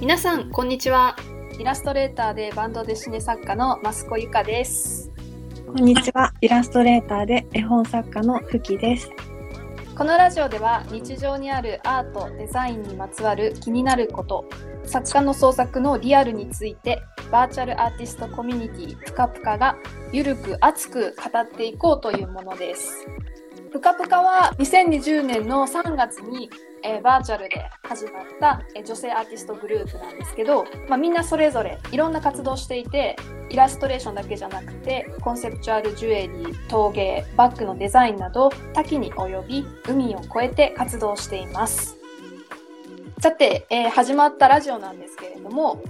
皆さんこんにちはイラストレーターでバンドでシネ作家のマスコユカですこんにちは。イラストレーターで絵本作家のふきです。このラジオでは日常にあるアートデザインにまつわる気になること作家の創作のリアルについてバーチャルアーティストコミュニティぷかぷかがゆるく熱く語っていこうというものです。ぷかぷかは2020年の3月に、えーバーチャルで始まった、えー女性アーティストグループなんですけど、まあ、みんなそれぞれいろんな活動していてイラストレーションだけじゃなくてコンセプチュアルジュエリー陶芸バッグのデザインなど多岐に及び海を越えて活動していますさて、えー始まったラジオなんですけれども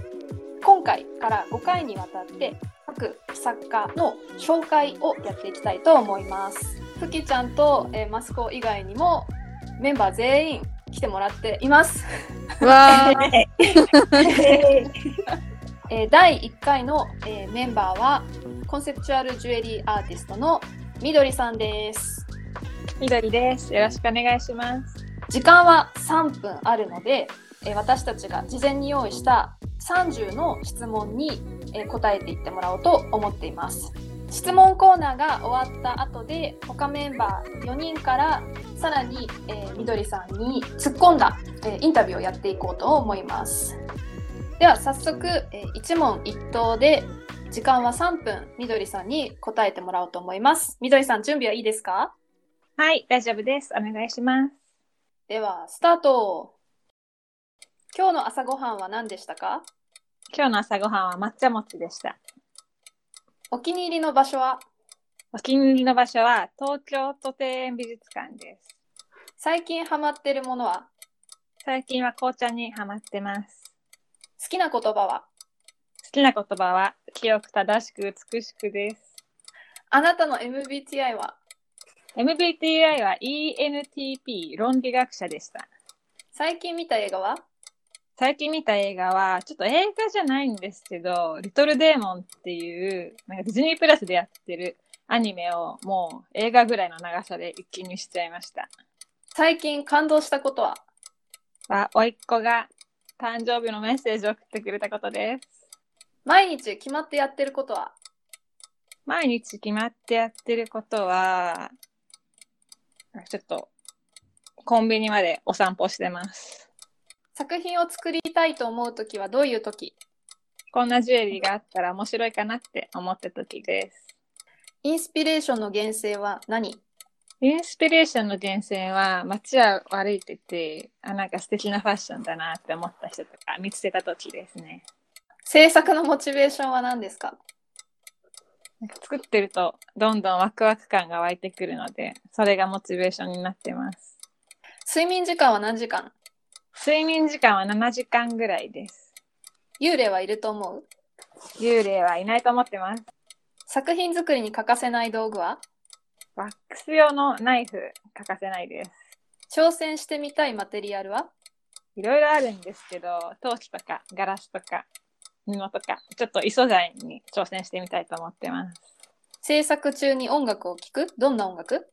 今回から5回にわたって各作家の紹介をやっていきたいと思いますふきちゃんと、えーマスコ以外にもメンバー全員来てもらっていますわ えー第1回の、えーメンバーはコンセプチュアルジュエリーアーティストのみどりさんですみどりです。よろしくお願いします。時間は3分あるので、えー私たちが事前に用意した30の質問に、えー答えていってもらおうと思っています。質問コーナーが終わった後で他メンバー4人からさらに、えーみどりさんに突っ込んだ、えーインタビューをやっていこうと思います。では早速、えー一問一答で時間は3分みどりさんに答えてもらおうと思います。みどりさん準備はいいですか？はい、大丈夫です。お願いします。ではスタート今日の朝ごはんは何でしたか？今日の朝ごはんは抹茶餅でした。お気に入りの場所は？お気に入りの場所は東京都庭園美術館です。最近ハマってるものは？最近は紅茶にハマってます。好きな言葉は？好きな言葉は清く正しく美しくです。あなたの MBTI は？MBTI は ENTP 論理学者でした。最近見た映画は？最近見た映画は、ちょっと映画じゃないんですけど、リトルデーモンっていう、なんかディズニープラスでやってるアニメをもう映画ぐらいの長さで一気にしちゃいました。最近感動したことは？は、おいっ子が誕生日のメッセージを送ってくれたことです。毎日決まってやってることは？毎日決まってやってることは、ちょっとコンビニまでお散歩してます。作品を作りたいと思うときはどういうときこんなジュエリーがあったら面白いかなって思った時です。インスピレーションの源泉は何？インスピレーションの源泉は街を歩いてて、あ、なんか素敵なファッションだなって思った人とか見つけた時ですね。制作のモチベーションは何ですか？なんか作ってるとどんどんワクワク感が湧いてくるので、それがモチベーションになってます。睡眠時間は何時間？睡眠時間は7時間ぐらいです。幽霊はいると思う？幽霊はいないと思ってます。作品作りに欠かせない道具は？ワックス用のナイフ欠かせないです。挑戦してみたいマテリアルは？いろいろあるんですけど、陶器とかガラスとか布とか、ちょっと異素材に挑戦してみたいと思ってます。制作中に音楽を聴く？どんな音楽？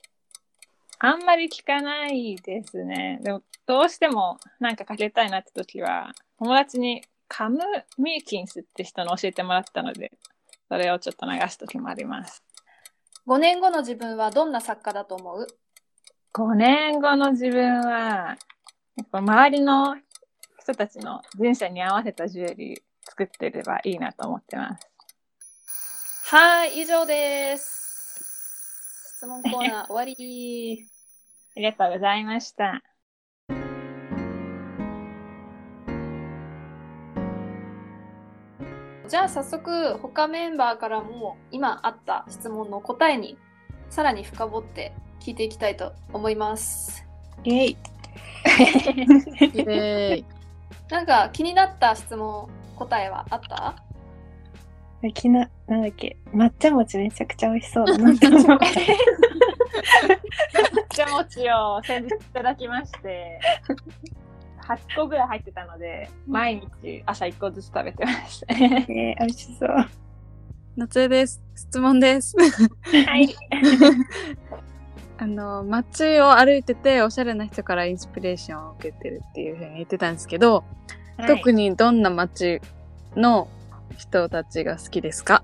あんまり聞かないですね。でも、どうしてもなんかかけたいなって時は、友達にカム・ミーキンスって人の教えてもらったので、それをちょっと流す時もあります。5年後の自分はどんな作家だと思う？5年後の自分は、やっぱ周りの人たちの人生に合わせたジュエリー作ってればいいなと思ってます。はい、以上です。質問コーナー終わり。ありがとうございました。じゃあ早速他メンバーからも今あった質問の答えにさらに深掘って聞いていきたいと思います。イェイ。イエーイなんか気になった質問答えはあった？きな、なんだっけ、抹茶餅めちゃくちゃ美味しそうだなって思って。抹茶餅を先日いただきまして、8個ぐらい入ってたので、毎日朝1個ずつ食べてました。えー、美味しそう。夏江です。質問です。はい。あの、街を歩いてて、おしゃれな人からインスピレーションを受けてるっていうふうに言ってたんですけど、特に。にどんな街の人たちが好きですか？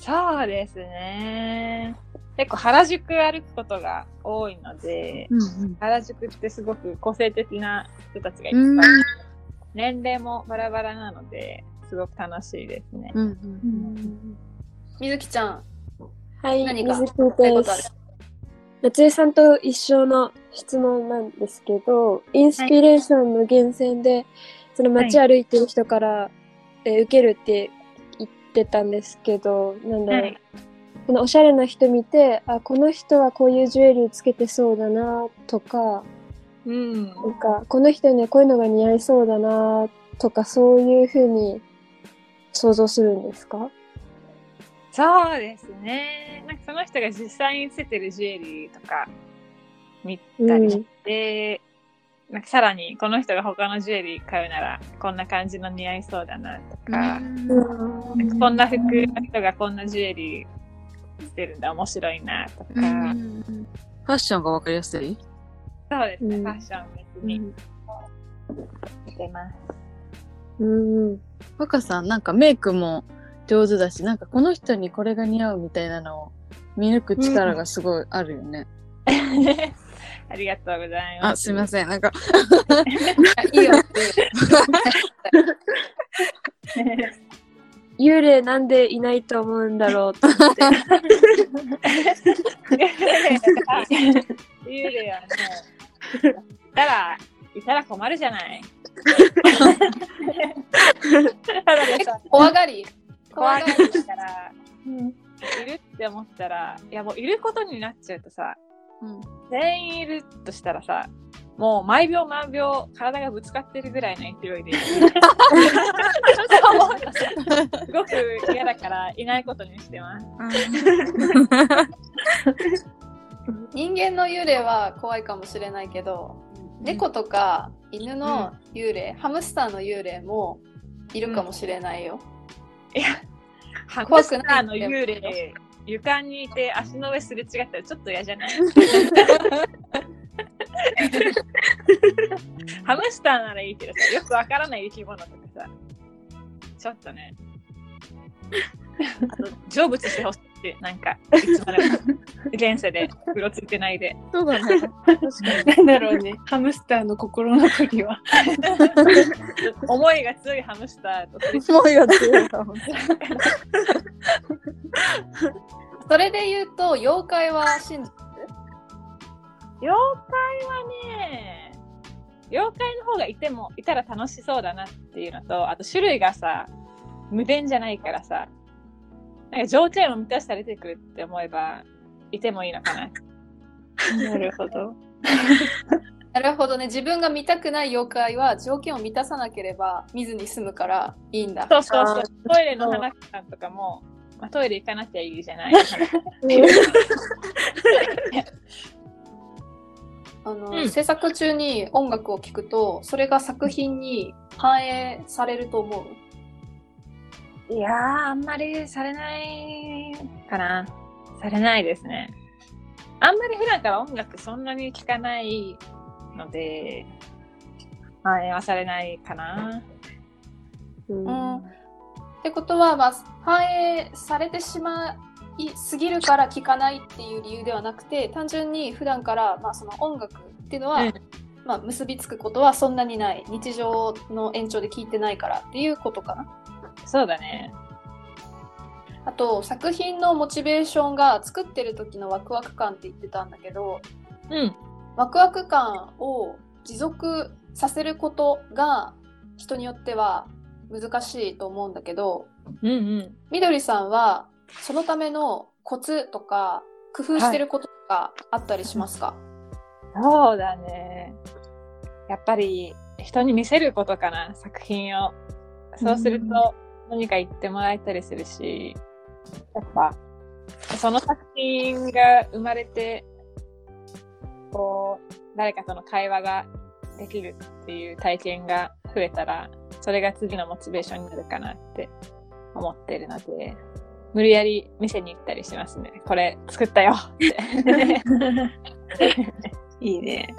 そうですね。結構原宿歩くことが多いので、うん原宿ってすごく個性的な人たちがいっうん。ぱいいる。年齢もバラバラなので、すごく楽しいですね。うんうんみずきちゃん、はい、何か水木言いたいことあるです。夏江さんと一緒の質問なんですけど、インスピレーションの源泉で、その街歩いてる人から、えー受けるって言ってたんですけど、なんだろう、はいこのおしゃれな人見て、あ、この人はこういうジュエリーつけてそうだなとか、うん。なんか、この人にはこういうのが似合いそうだなとか、そういうふうに想像するんですか？そうですね。なんかその人が実際につけてるジュエリーとか見たりして、なんかさらにこの人が他のジュエリー買うならこんな感じの似合いそうだなとか、うんなんかこんな服の人がこんなジュエリーしてるんだ面白いなとか、ファッションがわかりやすい？そうですね、うんファッション別にしてます。うん。若さん、なんかメイクも上手だし、なんかこの人にこれが似合うみたいなのを見抜く力がすごいあるよね。ありがとうございます。あ、すみません。なんか、いいよ。幽霊なんでいないと思うんだろうと思って。幽霊はね、いたら、いたら困るじゃない。ただでさ、怖がり怖がりだから、いるって思ったら、いやもういることになっちゃうとさ、うん全員いるとしたらさ、もう毎秒毎秒体がぶつかってるぐらいの勢いで。すごく嫌だからいないことにしてます。人間の幽霊は怖いかもしれないけど、猫とか犬の幽霊、ハムスターの幽霊もいるかもしれないよ。ハ怖くムスタないーの幽霊、床にいて足の上すれ違ったらちょっと嫌じゃない？ハムスターならいいけどさ、よくわからない生き物とかさ、ちょっとね、あと成仏してほしいって、なんか、いつまでも現世でうろついてないで。そうだね。なんだろうね。ハムスターの心残りは。思いが強いハムスターと思いが強いかも。それで言うと、妖怪は信じて妖怪はね妖怪の方がいてもいたら楽しそうだなっていうのとあと種類がさ無限じゃないからさなんか条件を満たしたら出てくるって思えばいてもいいのかな なるほど。なるほどね。自分が見たくない妖怪は条件を満たさなければ見ずに済むからいいんだ。そうそうそうトイレの花さんとかも、まあ、トイレ行かなきゃいいじゃない あの、うん。制作中に音楽を聴くと、それが作品に反映されると思う？いやーあんまりされないかな。されないですね。あんまり普段から音楽そんなに聴かないので反映はされないかな。うん。うんってことは、まあ、反映されてしまいすぎるから聴かないっていう理由ではなくて単純に普段から、まあ、その音楽っていうのは、うん。まあ、結びつくことはそんなにない。日常の延長で聴いてないからっていうことかな。そうだね。あと作品のモチベーションが作ってる時のワクワク感って言ってたんだけどうん。ワクワク感を持続させることが人によっては難しいと思うんだけどうんうん。みどりさんはそのためのコツとか工夫してることとかあったりしますか、そうだね。やっぱり人に見せることかな、作品を。そうすると何か言ってもらえたりするし、やっぱその作品が生まれて、こう、誰かとの会話ができるっていう体験が増えたら、それが次のモチベーションになるかなって思ってるので、無理やり店に行ったりしますね。これ作ったよって。いいね。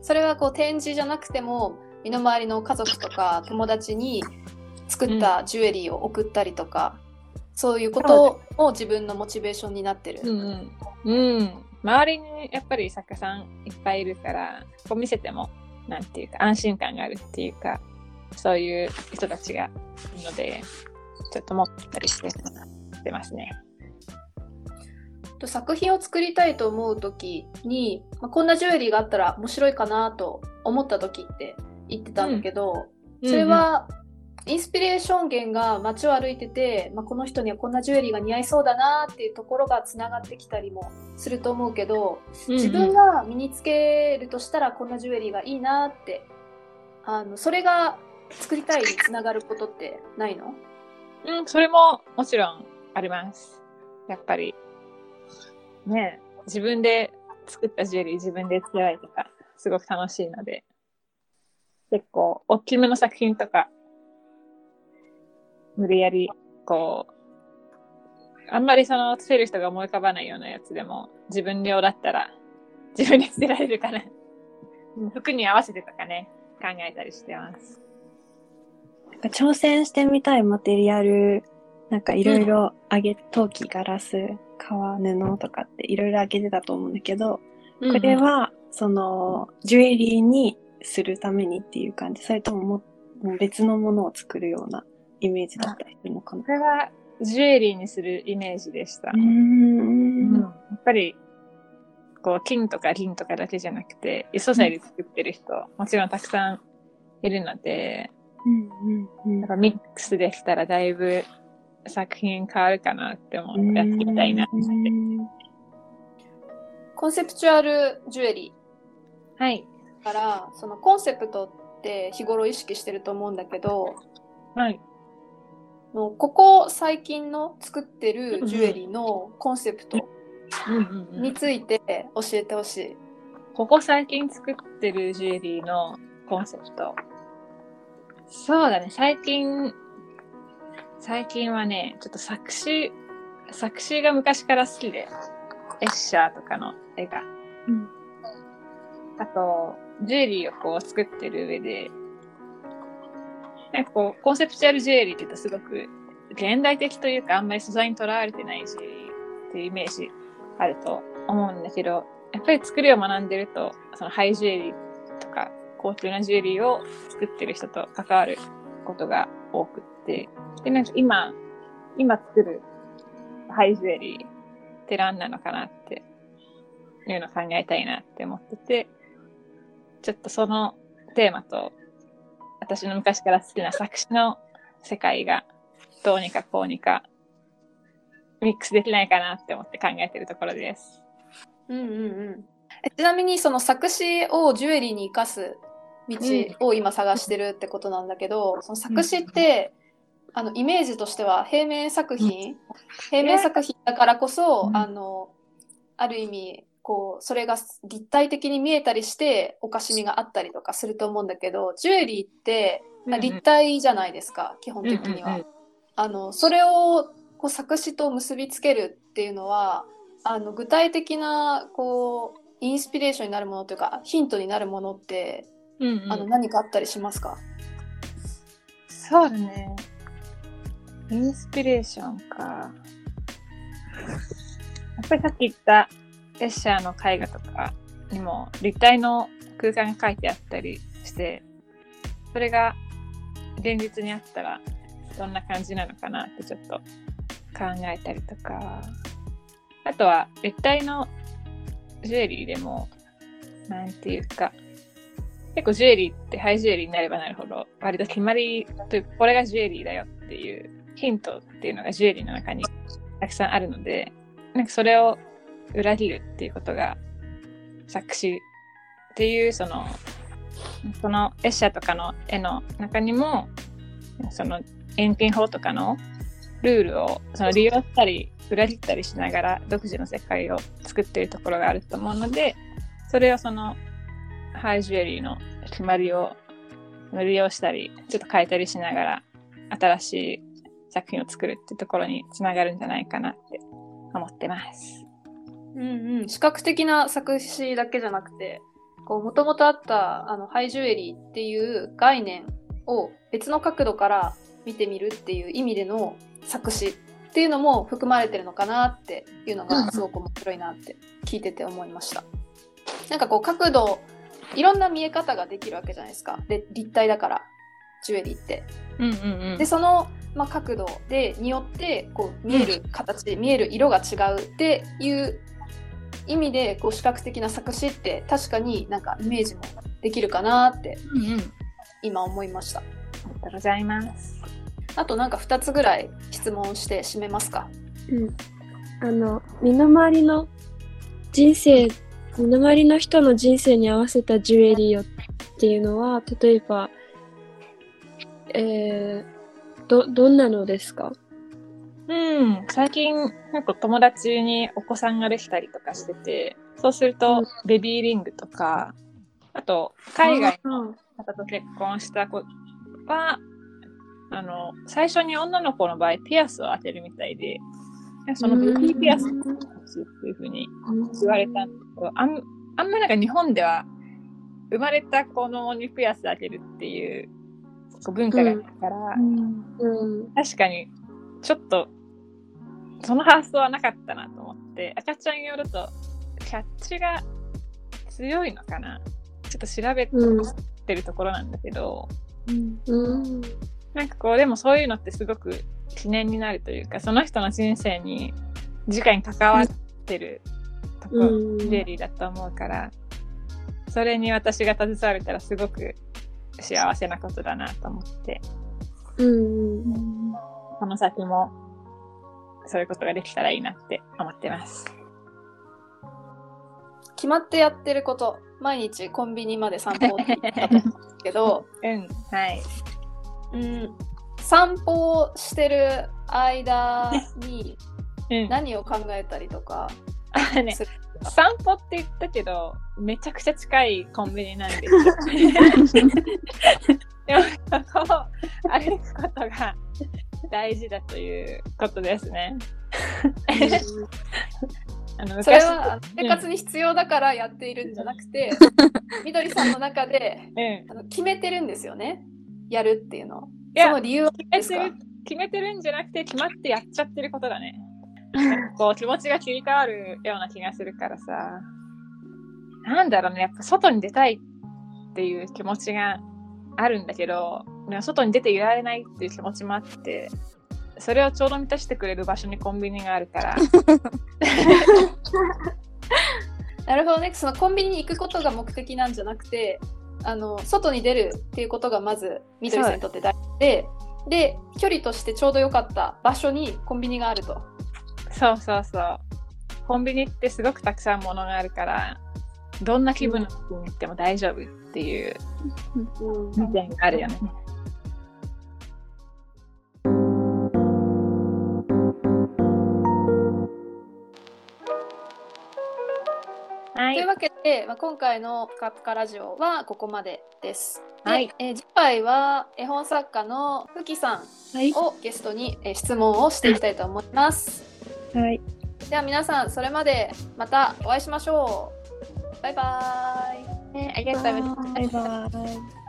それはこう展示じゃなくても身の回りの家族とか友達に作ったジュエリーを送ったりとか、そういうことを自分のモチベーションになってる。うんうん。うん。周りにやっぱり作家さんいっぱいいるから、こう見せても、なんていうか安心感があるっていうか、そういう人たちがいるので、ちょっと持ったりしてしてますね。と作品を作りたいと思う時に、まあ、こんなジュエリーがあったら面白いかなと思った時って言ってたんだけど、それはインスピレーション源が街を歩いてて、まあ、この人にはこんなジュエリーが似合いそうだなっていうところがつながってきたりもすると思うけど自分が身につけるとしたらこんなジュエリーがいいなってあのそれが作りたいにつながることってないの？うん、それももちろんあります。やっぱり、ね自分で作ったジュエリー自分で作られたらすごく楽しいので、結構、大きめの作品とか、無理やり、こう、あんまりその、つける人が思い浮かばないようなやつでも、自分用だったら、自分でつけられるかな。服に合わせてとかね、考えたりしてます。挑戦してみたいマテリアル、なんかいろいろあげ、陶器、ガラス、革、布とかっていろいろあげてたと思うんだけど、これは、その、ジュエリーにするためにっていう感じ。それともももう別のものを作るようなイメージだったりするのかな。これはジュエリーにするイメージでした。うーん。やっぱりこう金とか銀とかだけじゃなくて異素材で作ってる人、もちろんたくさんいるのでうんうんなんかミックスできたらだいぶ作品変わるかなって思ってやってみたいなって。コンセプチュアルジュエリはい。ーからそのコンセプトって日頃意識してると思うんだけどはい。もうここ最近の作ってるジュエリーのコンセプトうんうんうんについて教えてほしい。ここ最近作ってるジュエリーのコンセプト。そうだね、最近、最近はね、ちょっと作詞、作詞が昔から好きで、エッシャーとかの絵が。うんあと、ジュエリーをこう作ってる上で、なんかこう、コンセプチュアルジュエリーって言うとすごく現代的というかあんまり素材にとらわれてないジュエリーっていうイメージあると思うんだけど、やっぱり作りを学んでると、そのハイジュエリーとか高級なジュエリーを作ってる人と関わることが多くって、で、なんか今、今作るハイジュエリーって何なのかなっていうのを考えたいなって思ってて、ちょっとそのテーマと私の昔から好きな作詞の世界がどうにかこうにかミックスできないかなって思って考えてるところです。うんうんうん、ちなみにその作詞をジュエリーに生かす道を今探してるってことなんだけど、その作詞って、あのイメージとしては平面作品、平面作品だからこそ、うん。あのある意味こうそれが立体的に見えたりしておかしみがあったりとかすると思うんだけどジュエリーって、まあ立体じゃないですか基本的には。あのそれをこう作詞と結びつけるっていうのはあの具体的なこうインスピレーションになるものというかヒントになるものって、うんうんあの何かあったりしますか？そうだね。インスピレーションか。やっぱりさっき言ったエッシャーの絵画とかにも立体の空間が書いてあったりして、それが現実にあったらどんな感じなのかなってちょっと考えたりとか、あとは立体のジュエリーでも、なんていうか、結構ジュエリーってハイジュエリーになればなるほど割と決まりというこれがジュエリーだよっていうヒントっていうのがジュエリーの中にたくさんあるのでなんかそれを裏切るっていうことが作詞っていうそのそのエッシャーとかの絵の中にもその遠近法とかのルールをその利用したり裏切ったりしながら独自の世界を作っているところがあると思うのでそれをそのハイジュエリーの決まりを利用したり、ちょっと変えたりしながら、新しい作品を作るってところにつながるんじゃないかなって思ってます。うんうん、視覚的な作詞だけじゃなくてもともとあったあのハイジュエリーっていう概念を別の角度から見てみるっていう意味での作詞っていうのも含まれてるのかなっていうのがすごく面白いなって聞いてて思いました。なんかこう角度いろんな見え方ができるわけじゃないですかで立体だからジュエリーって。うんうんうんでその、まあ、角度でによってこう見える形、見える色が違うっていう意味でこう視覚的な作詞って確かになんかイメージもできるかなってうんうん。あ今思いました。りがとうございます。あとなんか2つぐらい質問して締めますか？うん。あの、身の回りの人生、身の回りの人の人生に合わせたジュエリーをっていうのは、例えば、えー、ど、どんなのですか？うん、最近、なんか友達にお子さんができたりとかしてて、そうするうとん、ベビーリングとか、あと、海外のの方と結婚した子は、あの、最初に女の子の場合、ピアスを当てるみたいで、そのベビーピアスっていうふうに言われたんですけど、あんあんまりなんか日本では、生まれた子供にピアス当てるっていう文化があるから、うん。確かにちょっとその発想はなかったなと思って赤ちゃんによるとキャッチが強いのかな？ちょっと調べうん。てるところなんだけど、うん。なんかこうでもそういうのってすごく記念になるというかその人の人生に直に関わってるところ、うんジュエリーだと思うからそれに私が携われたらすごく幸せなことだなと思ってうん。この先もそういうことができたらいいなって思ってます。決まってやってること毎日コンビニまで散歩って言ったと思うんですけど、うん、はい。うん、散歩をしてる間に うん、何を考えたりとかあのね散歩って言ったけど、めちゃくちゃ近いコンビニなんですよ。でも、そこを歩くことが大事だということですね。あの昔それは生活に必要だからやっているんじゃなくて、みどりさんの中でうん、あの決めてるんですよね。やるっていうのをその理由は決ですか？めてる決めてるんじゃなくて決まってやっちゃってることだね。こう気持ちが切り替わるような気がするからさ。なんだろうね、やっぱ外に出たいっていう気持ちがあるんだけど、外に出ていられないっていう気持ちもあって、それをちょうど満たしてくれる場所にコンビニがあるから、なるほどねそのコンビニに行くことが目的なんじゃなくてあの外に出るっていうことがまずみどりさんにとって大事でで距離としてちょうど良かった場所にコンビニがあるとそうそうそう。コンビニってすごくたくさんものがあるから、どんな気分の時に行っても大丈夫っていううん意見があるよね。はい。というわけで、まあ、今回の「ぷかぷかラジオ」はここまでです。ではいえー次回は絵本作家のふきさんはい。をゲストに、えー質問をしていきたいと思います。はい。では皆さんそれまでまたお会いしましょう。バイバイ。ねありがとうございます。バイバイ。